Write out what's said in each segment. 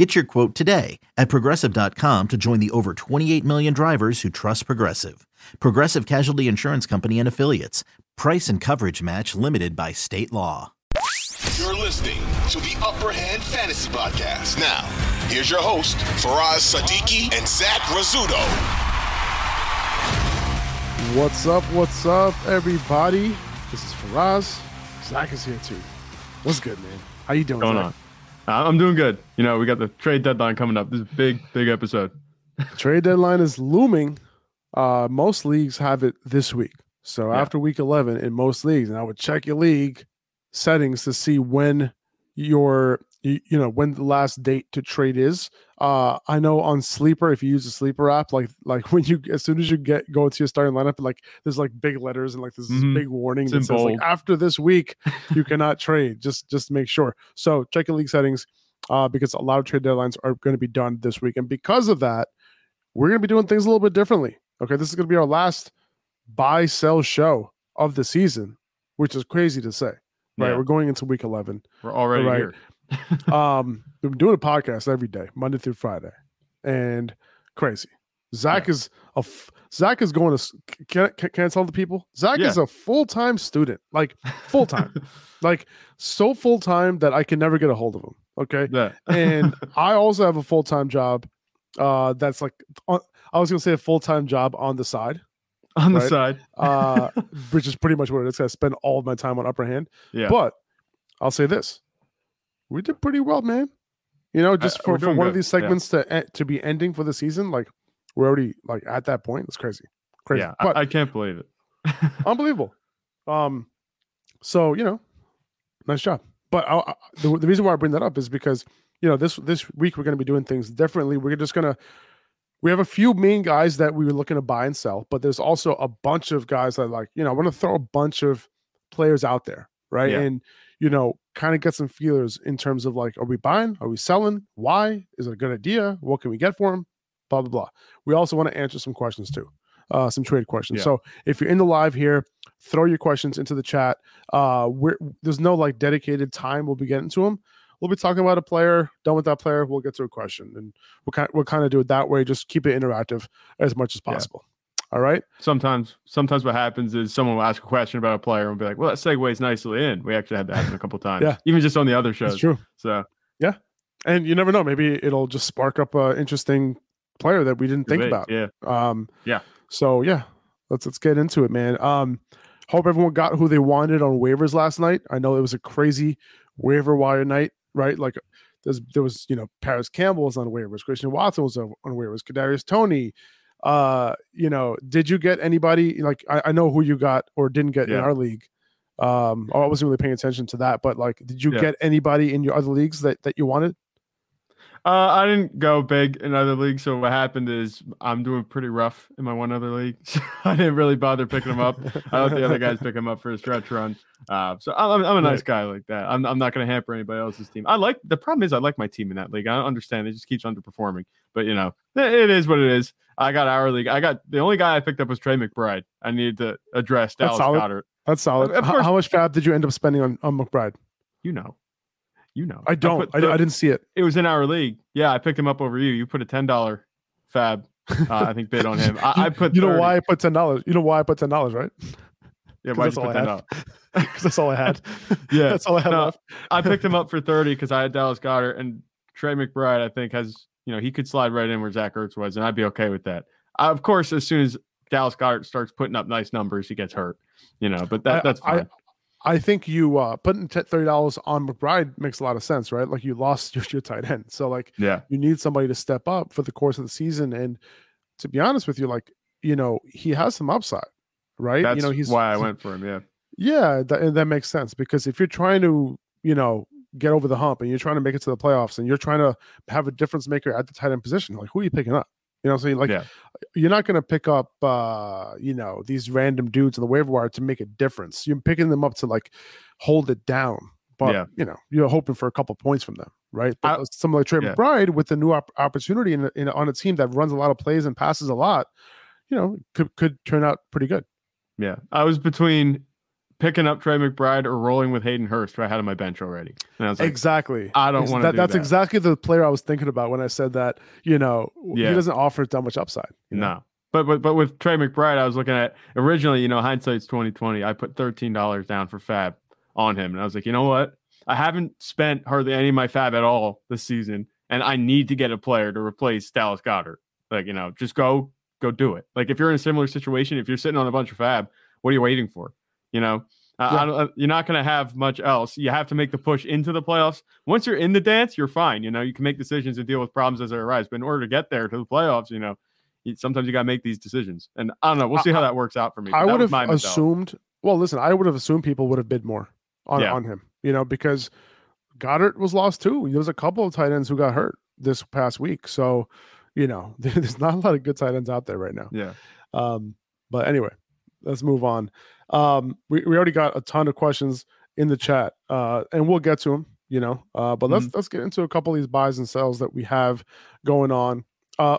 Get your quote today at progressive.com to join the over 28 million drivers who trust Progressive. Progressive Casualty Insurance Company and Affiliates. Price and coverage match limited by state law. You're listening to the Upper Hand Fantasy Podcast. Now, here's your host, Faraz Sadiki and Zach Rizzuto. What's up? What's up, everybody? This is Faraz. Zach is here too. What's good, man? How you doing? going Zach? on? Uh, I'm doing good. You know, we got the trade deadline coming up. This is a big, big episode. Trade deadline is looming. Uh, most leagues have it this week. So Yeah. after week 11 in most leagues, and I would check your league settings to see when your you, you know when the last date to trade is. Uh, I know on Sleeper, if you use the Sleeper app, like like when you as soon as you get go to your starting lineup, like there's like big letters and like this Mhm. big warning It's that says like after this week you cannot trade. Just just make sure. So check your league settings uh, because a lot of trade deadlines are going to be done this week, and because of that, we're going to be doing things a little bit differently. Okay, this is going to be our last buy sell show of the season, which is crazy to say. Right, Yeah, we're going into week eleven. we're already right. here. Um, we've been doing a podcast every day, Monday through Friday, and crazy. Zach is a f- Zach is going to. Can, can, can I tell the people? Zach Yeah. is a full time student, like full time, like so full time that I can never get a hold of him. Okay, Yeah. and I also have a full time job. Uh, that's like on, I was gonna say a full time job on the side, on the side. uh, which is pretty much what it is. I spend all of my time on upper hand. Yeah. But I'll say this: we did pretty well, man. You know, just Uh, we're for, for doing one of good, these yeah. segments to e- to be ending for the season, like we're already like at that point. It's crazy, crazy, yeah. but I, I can't believe it. unbelievable. Um, so you know, nice job. But I, I, the, the reason why I bring that up is because you know this this week we're going to be doing things differently. We're just gonna we have a few main guys that we were looking to buy and sell, but there's also a bunch of guys that like you know I want to throw a bunch of players out there, right? Yeah. And you know, kind of get some feelers in terms of like, are we buying? Are we selling? Why? Is it a good idea? What can we get for them? Blah blah blah. We also want to answer some questions too, uh, some trade questions. Yeah. So if you're in the live here, throw your questions into the chat. Uh, we're there's no like dedicated time we'll be getting to them. We'll be talking about a player. Done with that player, we'll get to a question, and we'll kind we'll kind of do it that way. Just keep it interactive as much as Yeah. All right. Sometimes, sometimes what happens is someone will ask a question about a player and be like, "Well, that segues nicely in." We actually had that happen a couple times. Yeah. Even just on the other shows. That's true. So yeah, And you never know. Maybe it'll just spark up an interesting player that we didn't think about. Yeah. Um, Yeah. So yeah, let's let's get into it, man. Um, hope everyone got who they wanted on waivers last night. I know it was a crazy waiver wire night, right? Like there's there was you know Parris Campbell was on waivers, Christian Watson was on, on waivers, Kadarius Toney. Uh, you know, did you get anybody like I, I know who you got or didn't get in our league. Um, I wasn't really paying attention to that, but like, did you Yeah. get anybody in your other leagues that that you wanted? Uh, I didn't go big in other leagues, so what happened is I'm doing pretty rough in my one other league. So I didn't really bother picking them up. I let the other guys pick them up for a stretch run. Uh, so I'm, I'm a nice guy like that. I'm, I'm not going to hamper anybody else's team. I like the problem is I like my team in that league. I don't understand it just keeps underperforming, but you know it is what it is. I got our league. I got the only guy I picked up was Trey McBride. I needed to address That's Dallas solid. Goedert. That's solid. Of How, course- how much fab did you end up spending on on McBride? You know, you know. I don't. I, the- I didn't see it. It was in our league. Yeah, I picked him up over you. You put a ten dollar fab. Uh, I think bid on him. I, I put. You know 30. why I put ten dollars? You know why I put ten dollars, right? Yeah, why that's you all put I ten dollars? Because that's all I had. Yeah, that's all I had no, left. I picked him up for 30 because I had Dallas Goedert and Trey McBride, I think, has, you know, he could slide right in where Zach Ertz was, and I'd be okay with that. I, of course, as soon as Dallas Goedert starts putting up nice numbers, he gets hurt, you know, but that, that's fine. I think you uh, putting thirty dollars on McBride makes a lot of sense, right? Like you lost your, your tight end, so like yeah. you need somebody to step up for the course of the season. And to be honest with you, like you know, he has some upside, right? That's you know, he's why I he- went for him. Yeah. Yeah, that, and that makes sense because if you're trying to, you know, get over the hump and you're trying to make it to the playoffs and you're trying to have a difference maker at the tight end position, like who are you picking up? You know what I'm saying? Like Yeah. you're not gonna pick up uh, you know, these random dudes on the waiver wire to make a difference. You're picking them up to like hold it down. But Yeah. you know, you're hoping for a couple points from them, right? I- But someone like Trey yeah. McBride with the new op- opportunity in, in on a team that runs a lot of plays and passes a lot, you know, could could turn out pretty good. Yeah. I was between picking up Trey McBride or rolling with Hayden Hurst, I had on my bench already. And I was like, exactly. I don't wanna that- do That's that. exactly the player I was thinking about when I said that. You know, Yeah. he doesn't offer that much upside. you know? No. But but but with Trey McBride, I was looking at originally, you know, hindsight's twenty twenty. I put thirteen dollars down for Fab on him, and I was like, you know what? I haven't spent hardly any of my Fab at all this season, and I need to get a player to replace Dallas Goedert. Like you know, just go go do it. Like if you're in a similar situation, if you're sitting on a bunch of Fab, what are you waiting for? You know. Yeah. uh, you're not going to have much else. You have to make the push into the playoffs. Once you're in the dance, you're fine. You know, you can make decisions and deal with problems as they arise. But in order to get there to the playoffs, you know, sometimes you got to make these decisions. And I don't know. We'll see how that works out for me. I would have assumed. Well, listen, I would have assumed people would have bid more on Yeah. on him. You know, because Goedert was lost too. There was a couple of tight ends who got hurt this past week. So, you know, there's not a lot of good tight ends out there right now. Yeah. Um, but anyway, let's move on. Um, we, we already got a ton of questions in the chat, uh, and we'll get to them, you know. Uh, but let's let's get into a couple of these buys and sells that we have going on. Uh,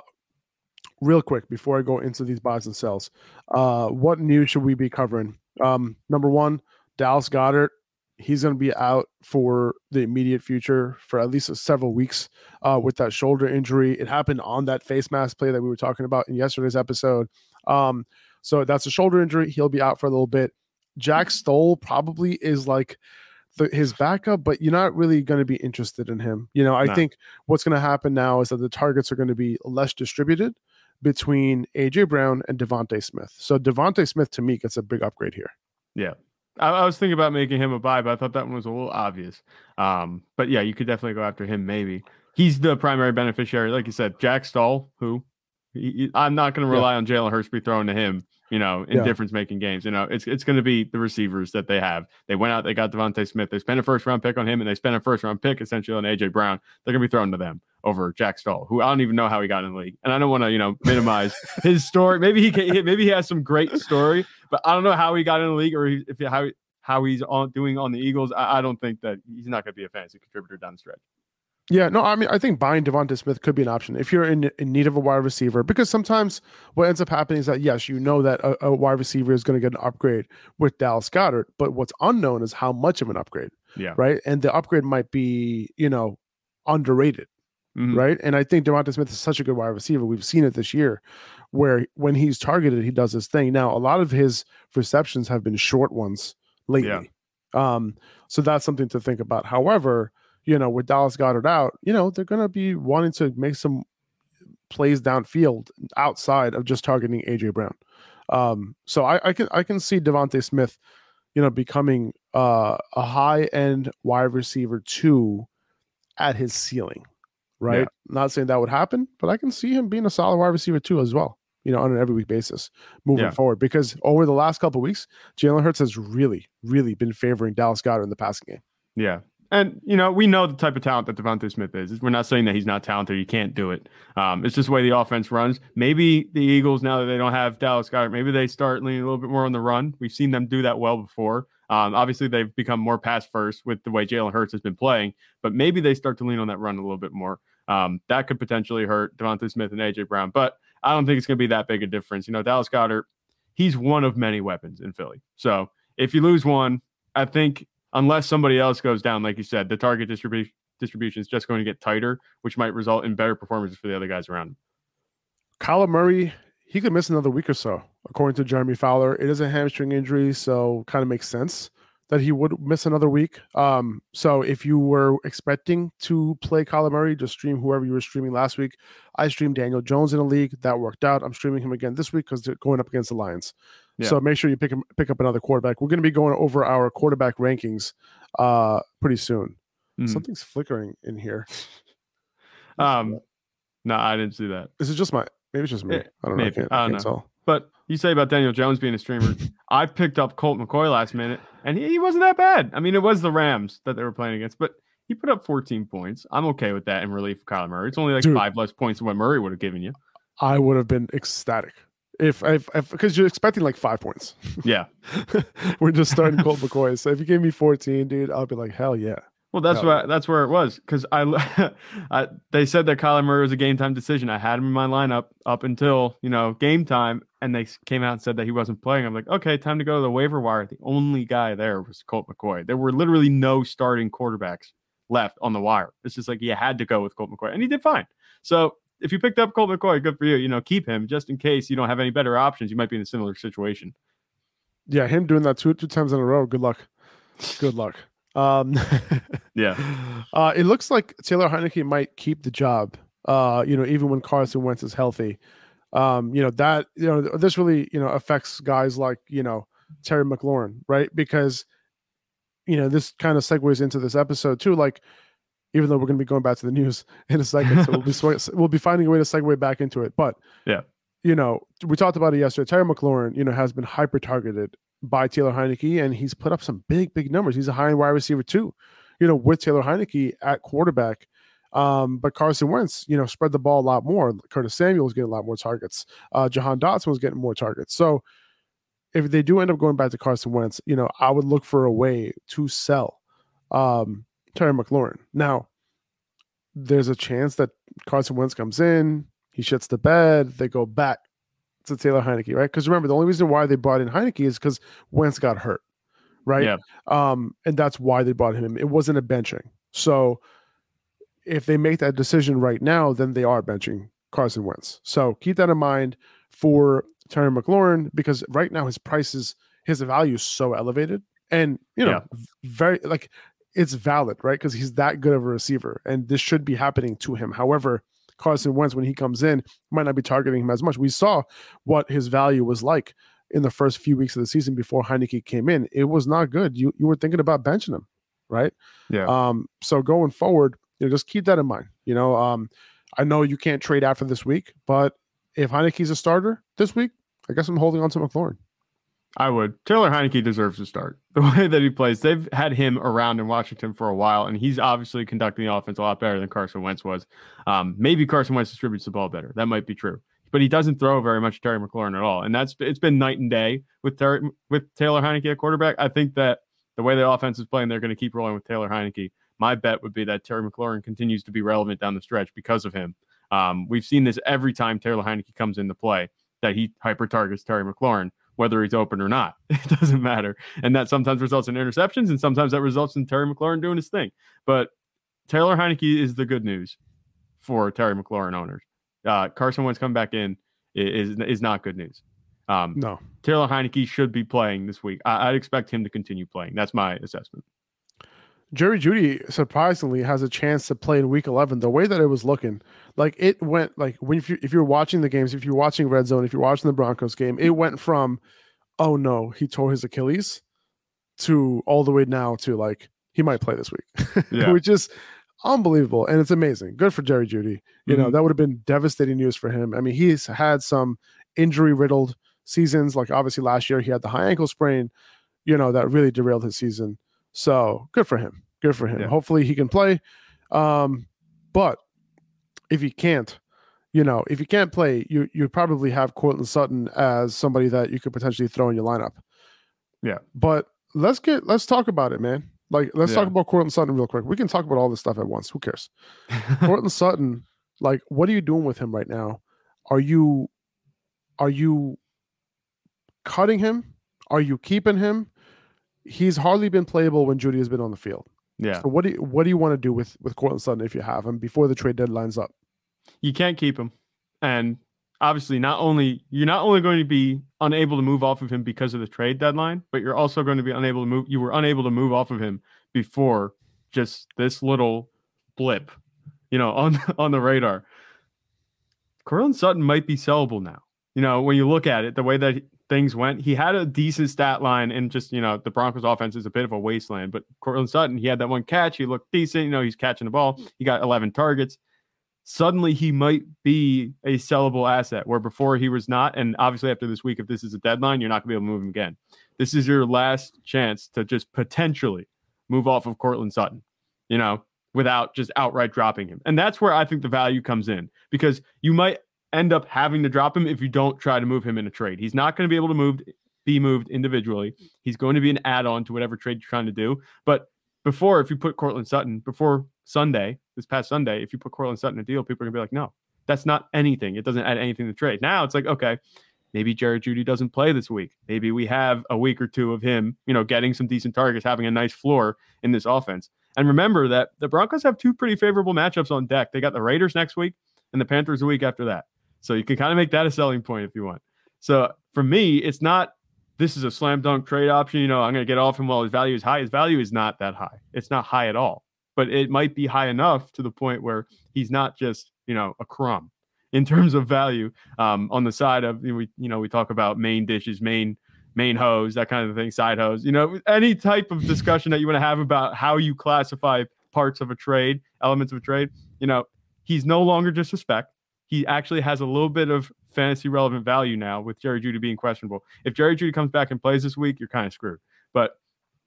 real quick before I go into these buys and sells, uh, what news should we be covering? Um, number one, Dallas Goedert. He's going to be out for the immediate future for at least several weeks uh, with that shoulder injury. It happened on that face mask play that we were talking about in yesterday's episode. Um, so that's a shoulder injury. He'll be out for a little bit. Jack Stoll probably is like the, his backup, but you're not really going to be interested in him. You know, I No. think what's going to happen now is that the targets are going to be less distributed between AJ Brown and DeVonta Smith. So DeVonta Smith to me gets a big upgrade here. Yeah. I, I was thinking about making him a buy, but I thought that one was a little obvious. Um, but yeah, you could definitely go after him. Maybe he's the primary beneficiary, like you said. Jack Stoll, who he, I'm not going to Yeah. rely on Jalen Hurts to be throwing to him. You know, in Yeah. difference making games. You know, it's it's going to be the receivers that they have. They went out, they got DeVonta Smith. They spent a first round pick on him, and they spent a first round pick essentially on AJ Brown. They're going to be thrown to them over Jack Stoll, who I don't even know how he got in the league. And I don't want to, you know, minimize his story. Maybe he can, maybe he has some great story, but I don't know how he got in the league or if how how he's on doing on the Eagles. I, I don't think that he's not going to be a fantasy contributor down the stretch. Yeah, no, I mean, I think buying DeVonta Smith could be an option if you're in, in need of a wide receiver, because sometimes what ends up happening is that, yes, you know that a, a wide receiver is going to get an upgrade with Dallas Goedert, but what's unknown is how much of an upgrade, Yeah. right? And the upgrade might be, you know, underrated, Mhm. right? And I think DeVonta Smith is such a good wide receiver. We've seen it this year where when he's targeted, he does his thing. Now, a lot of his receptions have been short ones lately. Um, so that's something to think about. However, you know, with Dallas Goedert out, you know, they're going to be wanting to make some plays downfield outside of just targeting AJ Brown. Um, so I, I can I can see DeVonta Smith, you know, becoming uh, a high end wide receiver two at his ceiling, right? Not saying that would happen, but I can see him being a solid wide receiver two as well. You know, on an every week basis moving Yeah. forward, because over the last couple of weeks, Jalen Hurts has really, really been favoring Dallas Goedert in the passing game. Yeah. And you know, we know the type of talent that DeVonta Smith is. We're not saying that he's not talented. He can't do it. Um, it's just the way the offense runs. Maybe the Eagles, now that they don't have Dallas Goedert, maybe they start leaning a little bit more on the run. We've seen them do that well before. Um, obviously, they've become more pass first with the way Jalen Hurts has been playing, but maybe they start to lean on that run a little bit more. Um, that could potentially hurt DeVonta Smith and AJ Brown, but I don't think it's going to be that big a difference. You know, Dallas Goedert, he's one of many weapons in Philly. So if you lose one, I think unless somebody else goes down, like you said, the target distribution distribution is just going to get tighter, which might result in better performances for the other guys around him. Kyler Murray, he could miss another week or so, according to Jeremy Fowler. It is a hamstring injury, so kind of makes sense that he would miss another week. Um, so if you were expecting to play Kyler Murray, just stream whoever you were streaming last week. I streamed Daniel Jones in a league that worked out. I'm streaming him again this week because they're going up against the Lions. Yeah. So make sure you pick pick up another quarterback. We're going to be going over our quarterback rankings uh, pretty soon. Mhm. Something's flickering in here. Um, no, I didn't see that. Is it just my? Maybe it's just me. Eh, I don't know. I maybe. can't, I I don't can't know. tell. But you say about Daniel Jones being a streamer. I picked up Colt McCoy last minute, and he, he wasn't that bad. I mean, it was the Rams that they were playing against, but he put up 14 points. I'm okay with that in relief of Kyler Murray. It's only like Dude. five less points than what Murray would have given you. I would have been ecstatic if if because you're expecting like five points. Yeah. We're just starting Colt McCoy. So if you gave me 14, dude, I'll be like, hell yeah. Well, that's what that's where it was because I, I they said that Kyler Murray was a game time decision. I had him in my lineup up until you know game time, and they came out and said that he wasn't playing. I'm like, okay, time to go to the waiver wire. The only guy there was Colt McCoy. There were literally no starting quarterbacks left on the wire. It's just like you had to go with Colt McCoy, and he did fine. So if you picked up Colt McCoy, good for you. You know, keep him just in case you don't have any better options. You might be in a similar situation. Yeah, him doing that two two times in a row. Good luck. Good luck. Um Yeah. Uh it looks like Taylor Heinicke might keep the job. Uh, you know, even when Carson Wentz is healthy. Um, you know, that you know, this really, you know, affects guys like, you know, Terry McLaurin, right? Because you know, this kind of segues into this episode too. Like, even though we're going to be going back to the news in a second, so we'll be swi- we'll be finding a way to segue back into it. But Yeah. you know, we talked about it yesterday. Terry McLaurin, you know, has been hyper targeted by Taylor Heinicke, and he's put up some big, big numbers. He's a high end wide receiver too, you know, with Taylor Heinicke at quarterback. Um, but Carson Wentz, you know, spread the ball a lot more. Curtis Samuel was getting a lot more targets. Uh, Jahan Dotson was getting more targets. So if they do end up going back to Carson Wentz, you know, I would look for a way to sell um, Terry McLaurin. Now, there's a chance that Carson Wentz comes in, he shits the bed, they go back to Taylor Heinicke, right? Because remember, the only reason why they brought in Heinicke is because Wentz got hurt, right? Yeah. Um, and that's why they brought him in. It wasn't a benching. So if they make that decision right now, then they are benching Carson Wentz. So keep that in mind for Terry McLaurin because right now his price is his value is so elevated. And you know, v- very like it's valid, right? Because he's that good of a receiver, and this should be happening to him. However, Carson Wentz, when he comes in, might not be targeting him as much. We saw what his value was like in the first few weeks of the season before Heinicke came in. It was not good. You you were thinking about benching him, right? Yeah. Um, so going forward, you know, just keep that in mind. You know, um, I know you can't trade after this week, but if Heinicke's a starter this week, I guess I'm holding on to McLaurin. I would. Taylor Heinicke deserves to start. The way that he plays, they've had him around in Washington for a while, and he's obviously conducting the offense a lot better than Carson Wentz was. Um, maybe Carson Wentz distributes the ball better. That might be true, but he doesn't throw very much Terry McLaurin at all, and that's it's been night and day with Terry, with Taylor Heinicke at quarterback. I think that the way the offense is playing, they're going to keep rolling with Taylor Heinicke. My bet would be that Terry McLaurin continues to be relevant down the stretch because of him. Um, we've seen this every time Taylor Heinicke comes into play that he hyper targets Terry McLaurin whether he's open or not. It doesn't matter. And that sometimes results in interceptions and sometimes that results in Terry McLaurin doing his thing. But Taylor Heinicke is the good news for Terry McLaurin owners. Uh, Carson Wentz coming back in is is not good news. Um, No, Taylor Heinicke should be playing this week. I, I'd expect him to continue playing. That's my assessment. Jerry Jeudy surprisingly has a chance to play in Week 11. The way that it was looking, like it went like when if you if you're watching the games, if you're watching Red Zone, if you're watching the Broncos game, it went from oh no, he tore his Achilles to all the way now to like he might play this week, Yeah. which is unbelievable and it's amazing. Good for Jerry Jeudy. You know Mhm. that would have been devastating news for him. I mean, he's had some injury riddled seasons. Like obviously last year he had the high ankle sprain. You know that really derailed his season. So good for him. Good for him. Yeah. Hopefully he can play. Um, but if he can't, you know, if he can't play, you you probably have Courtland Sutton as somebody that you could potentially throw in your lineup. Yeah. But let's get let's talk about it, man. Like let's talk about Courtland Sutton real quick. We can talk about all this stuff at once. Who cares? Courtland Sutton, like, what are you doing with him right now? Are you are you cutting him? Are you keeping him? He's hardly been playable when Jeudy has been on the field. yeah. So what do you what do you want to do with with Courtland Sutton if you have him before the trade deadline's up? you can't keep him and obviously not only you're not only going to be unable to move off of him because of the trade deadline but you're also going to be unable to move you were unable to move off of him before just this little blip you know on on the radar Courtland Sutton might be sellable now you know when you look at it the way that things went he had a decent stat line and just you know the Broncos offense is a bit of a wasteland but Courtland Sutton he had that one catch he looked decent you know he's catching the ball he got 11 targets suddenly he might be a sellable asset where before he was not. And obviously, after this week, if this is a deadline, you're not going to be able to move him again. This is your last chance to just potentially move off of Courtland Sutton, you know, without just outright dropping him. And that's where I think the value comes in because you might end up having to drop him if you don't try to move him in a trade. He's not going to be able to move be moved individually. He's going to be an add-on to whatever trade you're trying to do. But before, if you put Courtland Sutton before Sunday, this past Sunday, if you put Courtland Sutton in a deal, people are gonna be like, no, that's not anything. It doesn't add anything to trade. Now it's like, okay, maybe Jared Jeudy doesn't play this week. Maybe we have a week or two of him, you know, getting some decent targets, having a nice floor in this offense. And remember that the Broncos have two pretty favorable matchups on deck. They got the Raiders next week and the Panthers the week after that. So you can kind of make that a selling point if you want. So for me, it's not this is a slam dunk trade option. You know, I'm going to get off him while his value is high. His value is not that high. It's not high at all, but it might be high enough to the point where he's not just, you know, a crumb in terms of value um, on the side of, we, you know, we talk about main dishes, main, main hose, that kind of thing, side hose, you know, any type of discussion that you want to have about how you classify parts of a trade, elements of a trade, you know, he's no longer just a spec. He actually has a little bit of fantasy relevant value now with Jerry Jeudy being questionable. If Jerry Jeudy comes back and plays this week, you're kind of screwed. But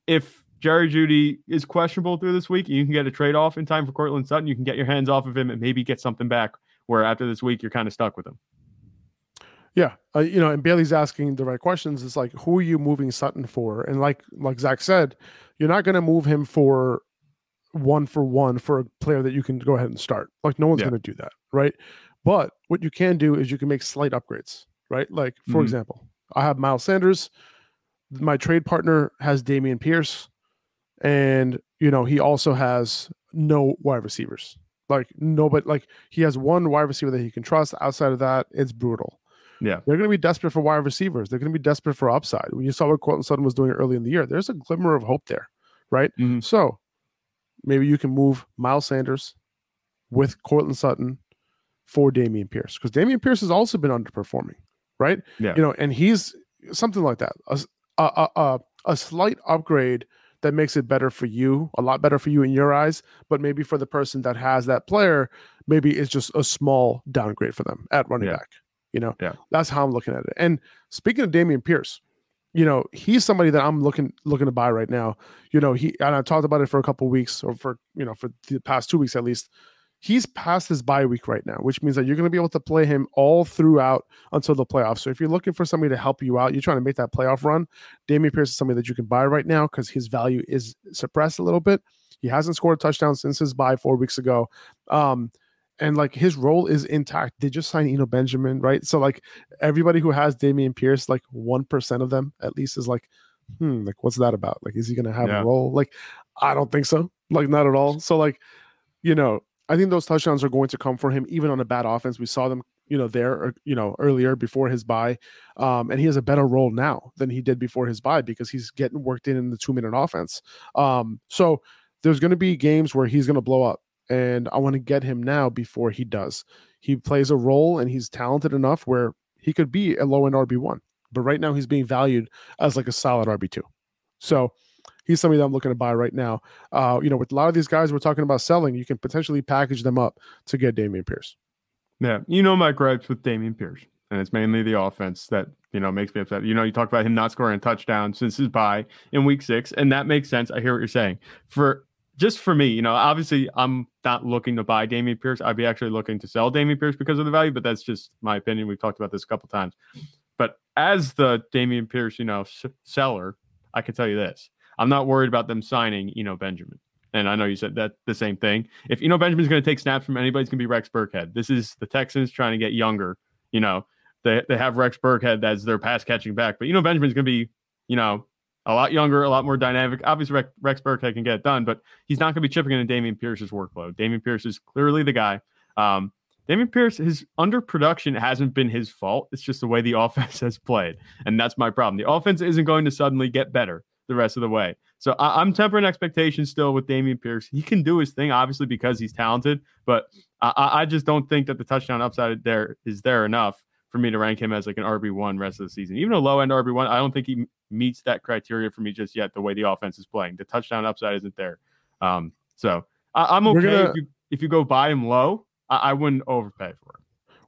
if Jerry Jeudy is questionable through this week, you can get a trade off in time for Courtland Sutton. You can get your hands off of him and maybe get something back. Where after this week, you're kind of stuck with him. Yeah, uh, you know, and Bailey's asking the right questions. It's like, who are you moving Sutton for? And like like Zach said, you're not going to move him for one for one for a player that you can go ahead and start. Like no one's yeah. going to do that, right? But what you can do is you can make slight upgrades, right? Like, for mm-hmm. example, I have Miles Sanders. My trade partner has Dameon Pierce. And, you know, he also has no wide receivers. Like, no, but like he has one wide receiver that he can trust. Outside of that, it's brutal. Yeah. They're going to be desperate for wide receivers. They're going to be desperate for upside. When you saw what Courtland Sutton was doing early in the year, there's a glimmer of hope there, right? Mm-hmm. So maybe you can move Miles Sanders with Courtland Sutton for Dameon Pierce because Dameon Pierce has also been underperforming, right? Yeah. You know, and he's something like that. A, a, a, a slight upgrade that makes it better for you, a lot better for you in your eyes, but maybe for the person that has that player, maybe it's just a small downgrade for them at running yeah. back. You know, yeah, that's how I'm looking at it. And speaking of Dameon Pierce, you know, he's somebody that I'm looking looking to buy right now. You know, he and I talked about it for a couple weeks or for you know for the past two weeks at least he's past his bye week right now, which means that you're going to be able to play him all throughout until the playoffs. So if you're looking for somebody to help you out, you're trying to make that playoff run, Dameon Pierce is somebody that you can buy right now because his value is suppressed a little bit. He hasn't scored a touchdown since his bye four weeks ago. Um, and like his role is intact. They just signed Eno Benjamin, right? So like everybody who has Dameon Pierce, like one percent of them at least is like, hmm, like what's that about? Like, is he gonna have yeah. a role? Like, I don't think so. Like, not at all. So like, you know, I think those touchdowns are going to come for him, even on a bad offense. We saw them, you know, there, uh, you know, earlier before his bye, um, and he has a better role now than he did before his bye because he's getting worked in in the two minute offense. Um, so there's going to be games where he's going to blow up, and I want to get him now before he does. He plays a role, and he's talented enough where he could be a low end RB one, but right now he's being valued as like a solid RB two. So he's somebody that I'm looking to buy right now. Uh, you know, with a lot of these guys we're talking about selling, you can potentially package them up to get Dameon Pierce. Yeah, you know my gripes with Dameon Pierce, and it's mainly the offense that you know makes me upset. You know, you talk about him not scoring a touchdown since his bye in Week Six, and that makes sense. I hear what you're saying. For just for me, you know, obviously I'm not looking to buy Dameon Pierce. I'd be actually looking to sell Dameon Pierce because of the value, but that's just my opinion. We've talked about this a couple times. But as the Dameon Pierce, you know, s- seller, I can tell you this: I'm not worried about them signing Eno Benjamin. And I know you said that the same thing. If Eno Benjamin's going to take snaps from anybody, it's going to be Rex Burkhead. This is the Texans trying to get younger. You know, they, they have Rex Burkhead as their pass catching back, but Eno Benjamin's going to be, you know, a lot younger, a lot more dynamic. Obviously, Rex, Rex Burkhead can get it done, but he's not going to be chipping into Dameon Pierce's workload. Dameon Pierce is clearly the guy. Um, Dameon Pierce, his underproduction hasn't been his fault. It's just the way the offense has played. And that's my problem. The offense isn't going to suddenly get better the rest of the way. So I, am tempering expectations still with Dameon Pierce. He can do his thing, obviously, because he's talented, but I, I just don't think that the touchdown upside there is there enough for me to rank him as like an RB1 rest of the season. Even a low end RB1, I don't think he meets that criteria for me just yet, the way the offense is playing. The touchdown upside isn't there. Um, so I, am okay gonna, if, you, if you go buy him low, I, I wouldn't overpay for him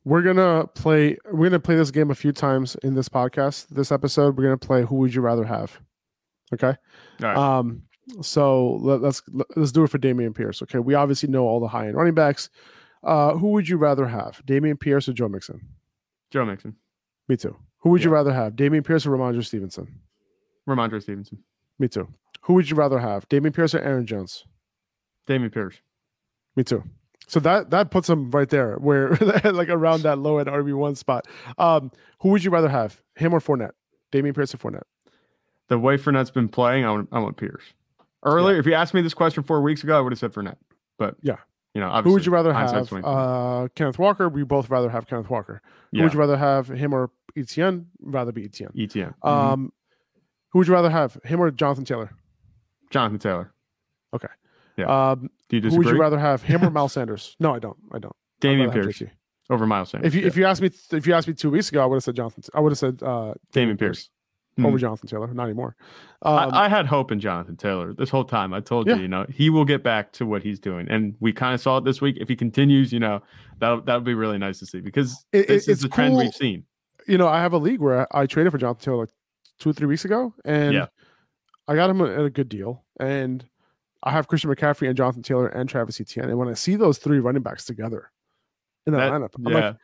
we're gonna play we're gonna play this game a few times in this podcast this episode we're gonna play who would you rather have Okay. Right. Um, so let, us let's do it for Dameon Pierce. Okay, we obviously know all the high end running backs. Uh, who would you rather have, Dameon Pierce or Joe Mixon? Joe Mixon, Me too. Who would you rather have, Dameon Pierce or Rhamondre Stevenson? Rhamondre Stevenson, Me too. Who would you rather have, Dameon Pierce or Aaron Jones? Dameon Pierce. Me too. So that that puts him right there, where like around that low end RB one spot. Um, who would you rather have, him or Fournette? Dameon Pierce or Fournette? The way Fournette's been playing, I want, I want Pierce. Earlier, if you asked me this question four weeks ago, I would have said Fournette. But Yeah. you know, Who would you rather have, uh, Kenneth Walker? We both rather have Kenneth Walker. Who yeah, would you rather have, him or Etienne? Rather be Etienne. ETN. Um, who would you rather have, him or Jonathan Taylor? Jonathan Taylor. Okay. Yeah. Um, Do you who would you rather have, him or Miles Sanders? No, I don't. I don't. Dameon Pierce over Miles Sanders. If you if you asked me if you asked me two weeks ago, I would have said Jonathan. I would have said uh, Dameon Pierce. Over Mhm. Jonathan Taylor. Not anymore. Um, I, I had hope in Jonathan Taylor this whole time. I told Yeah. you, you know, he will get back to what he's doing, and we kind of saw it this week. If he continues, you know, that that would be really nice to see because It- this it- is it's the trend cool. we've seen. you know, I have a league where I, I traded for Jonathan Taylor like two or three weeks ago, and Yeah. I got him at a good deal. And I have Christian McCaffrey and Jonathan Taylor and Travis Etienne. And when I see those three running backs together in that, That- lineup, I'm yeah, like,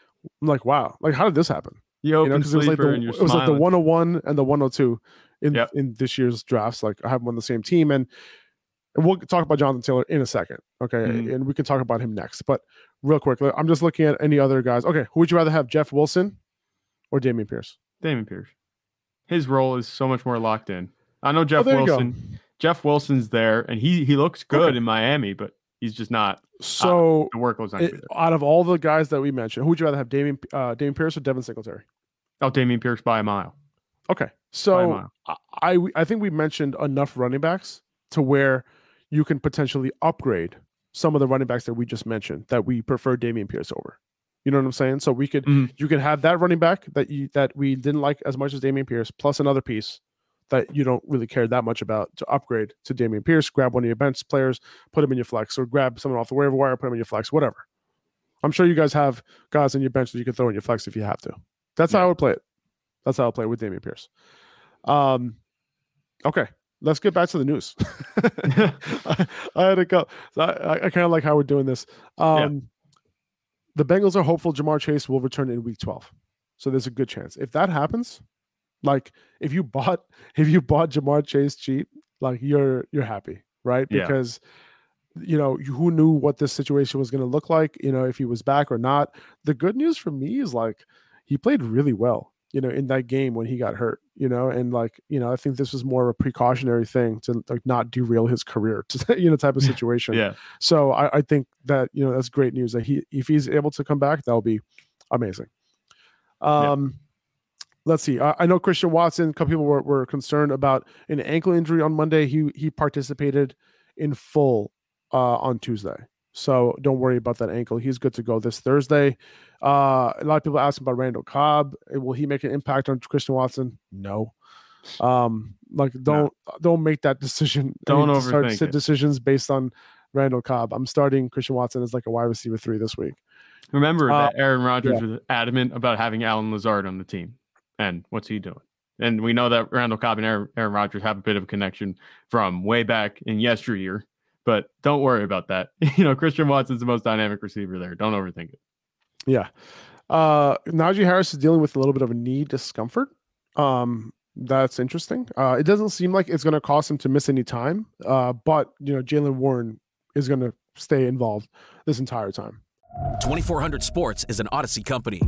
I'm like, wow, like how did this happen? You You know, it was like the it was like the smiling. 101 and the 102 in Yep. in this year's drafts. Like I have them on the same team, and, and we'll talk about Jonathan Taylor in a second. Okay, Mhm. and we can talk about him next. But real quick, I'm just looking at any other guys. Okay, who would you rather have, Jeff Wilson or Dameon Pierce? Dameon Pierce. His role is so much more locked in. I know Jeff Oh, you go. Wilson. Jeff Wilson's there, and he he looks good Okay. in Miami, but he's just not. So, The workload's not it- out of all the guys that we mentioned, who would you rather have, Dameon uh, Dameon Pierce or Devin Singletary? Oh, Dameon Pierce by a mile. Okay, so. I I I think we mentioned enough running backs to where you can potentially upgrade some of the running backs that we just mentioned that we prefer Dameon Pierce over. You know what I'm saying? So we could Mhm. you could have that running back that you that we didn't like as much as Dameon Pierce, plus another piece that you don't really care that much about to upgrade to Dameon Pierce. Grab one of your bench players, put him in your flex, or grab someone off the waiver wire, put him in your flex, whatever. I'm sure you guys have guys in your bench that you can throw in your flex if you have to. That's how I would play it. That's how I play it with Dameon Pierce. Um, okay, let's get back to the news. I, I had to go. I, I kind of like how we're doing this. Um, The Bengals are hopeful Ja'Marr Chase will return in Week 12, so there's a good chance. If that happens, like if you bought if you bought Ja'Marr Chase cheap, like you're you're happy, right? Yeah. Because you know who knew what this situation was going to look like. You know if he was back or not. The good news for me is like he played really well you know, in that game when he got hurt, you know, and like, you know, I think this was more of a precautionary thing to like not derail his career, to, you know, type of situation. Yeah. So I, I think that, you know, that's great news that he, if he's able to come back, that'll be amazing. Um, let's see. I, I know Christian Watson, a couple people were, were concerned about an ankle injury on Monday. He, he participated in full uh, on Tuesday. So don't worry about that ankle. He's good to go this Thursday. Uh, a lot of people ask about Randall Cobb. Uh, Will he make an impact on Christian Watson? No. Um, like don't don't make that decision. Don't mean, to start overthink it. decisions based on Randall Cobb. I'm starting Christian Watson as like a wide receiver three this week. Remember Uh, that Aaron Rodgers yeah. was adamant about having Allen Lazard on the team. And what's he doing? And we know that Randall Cobb and Aaron, Aaron Rodgers have a bit of a connection from way back in yesteryear. But don't worry about that. You know, Christian Watson's the most dynamic receiver there. Don't overthink it. Yeah. Uh Najee Harris is dealing with a little bit of a knee discomfort. Um that's interesting. Uh it doesn't seem like it's gonna cost him to miss any time. Uh but you know, Jaylen Warren is gonna stay involved this entire time. 2400 Sports is an Audacy company.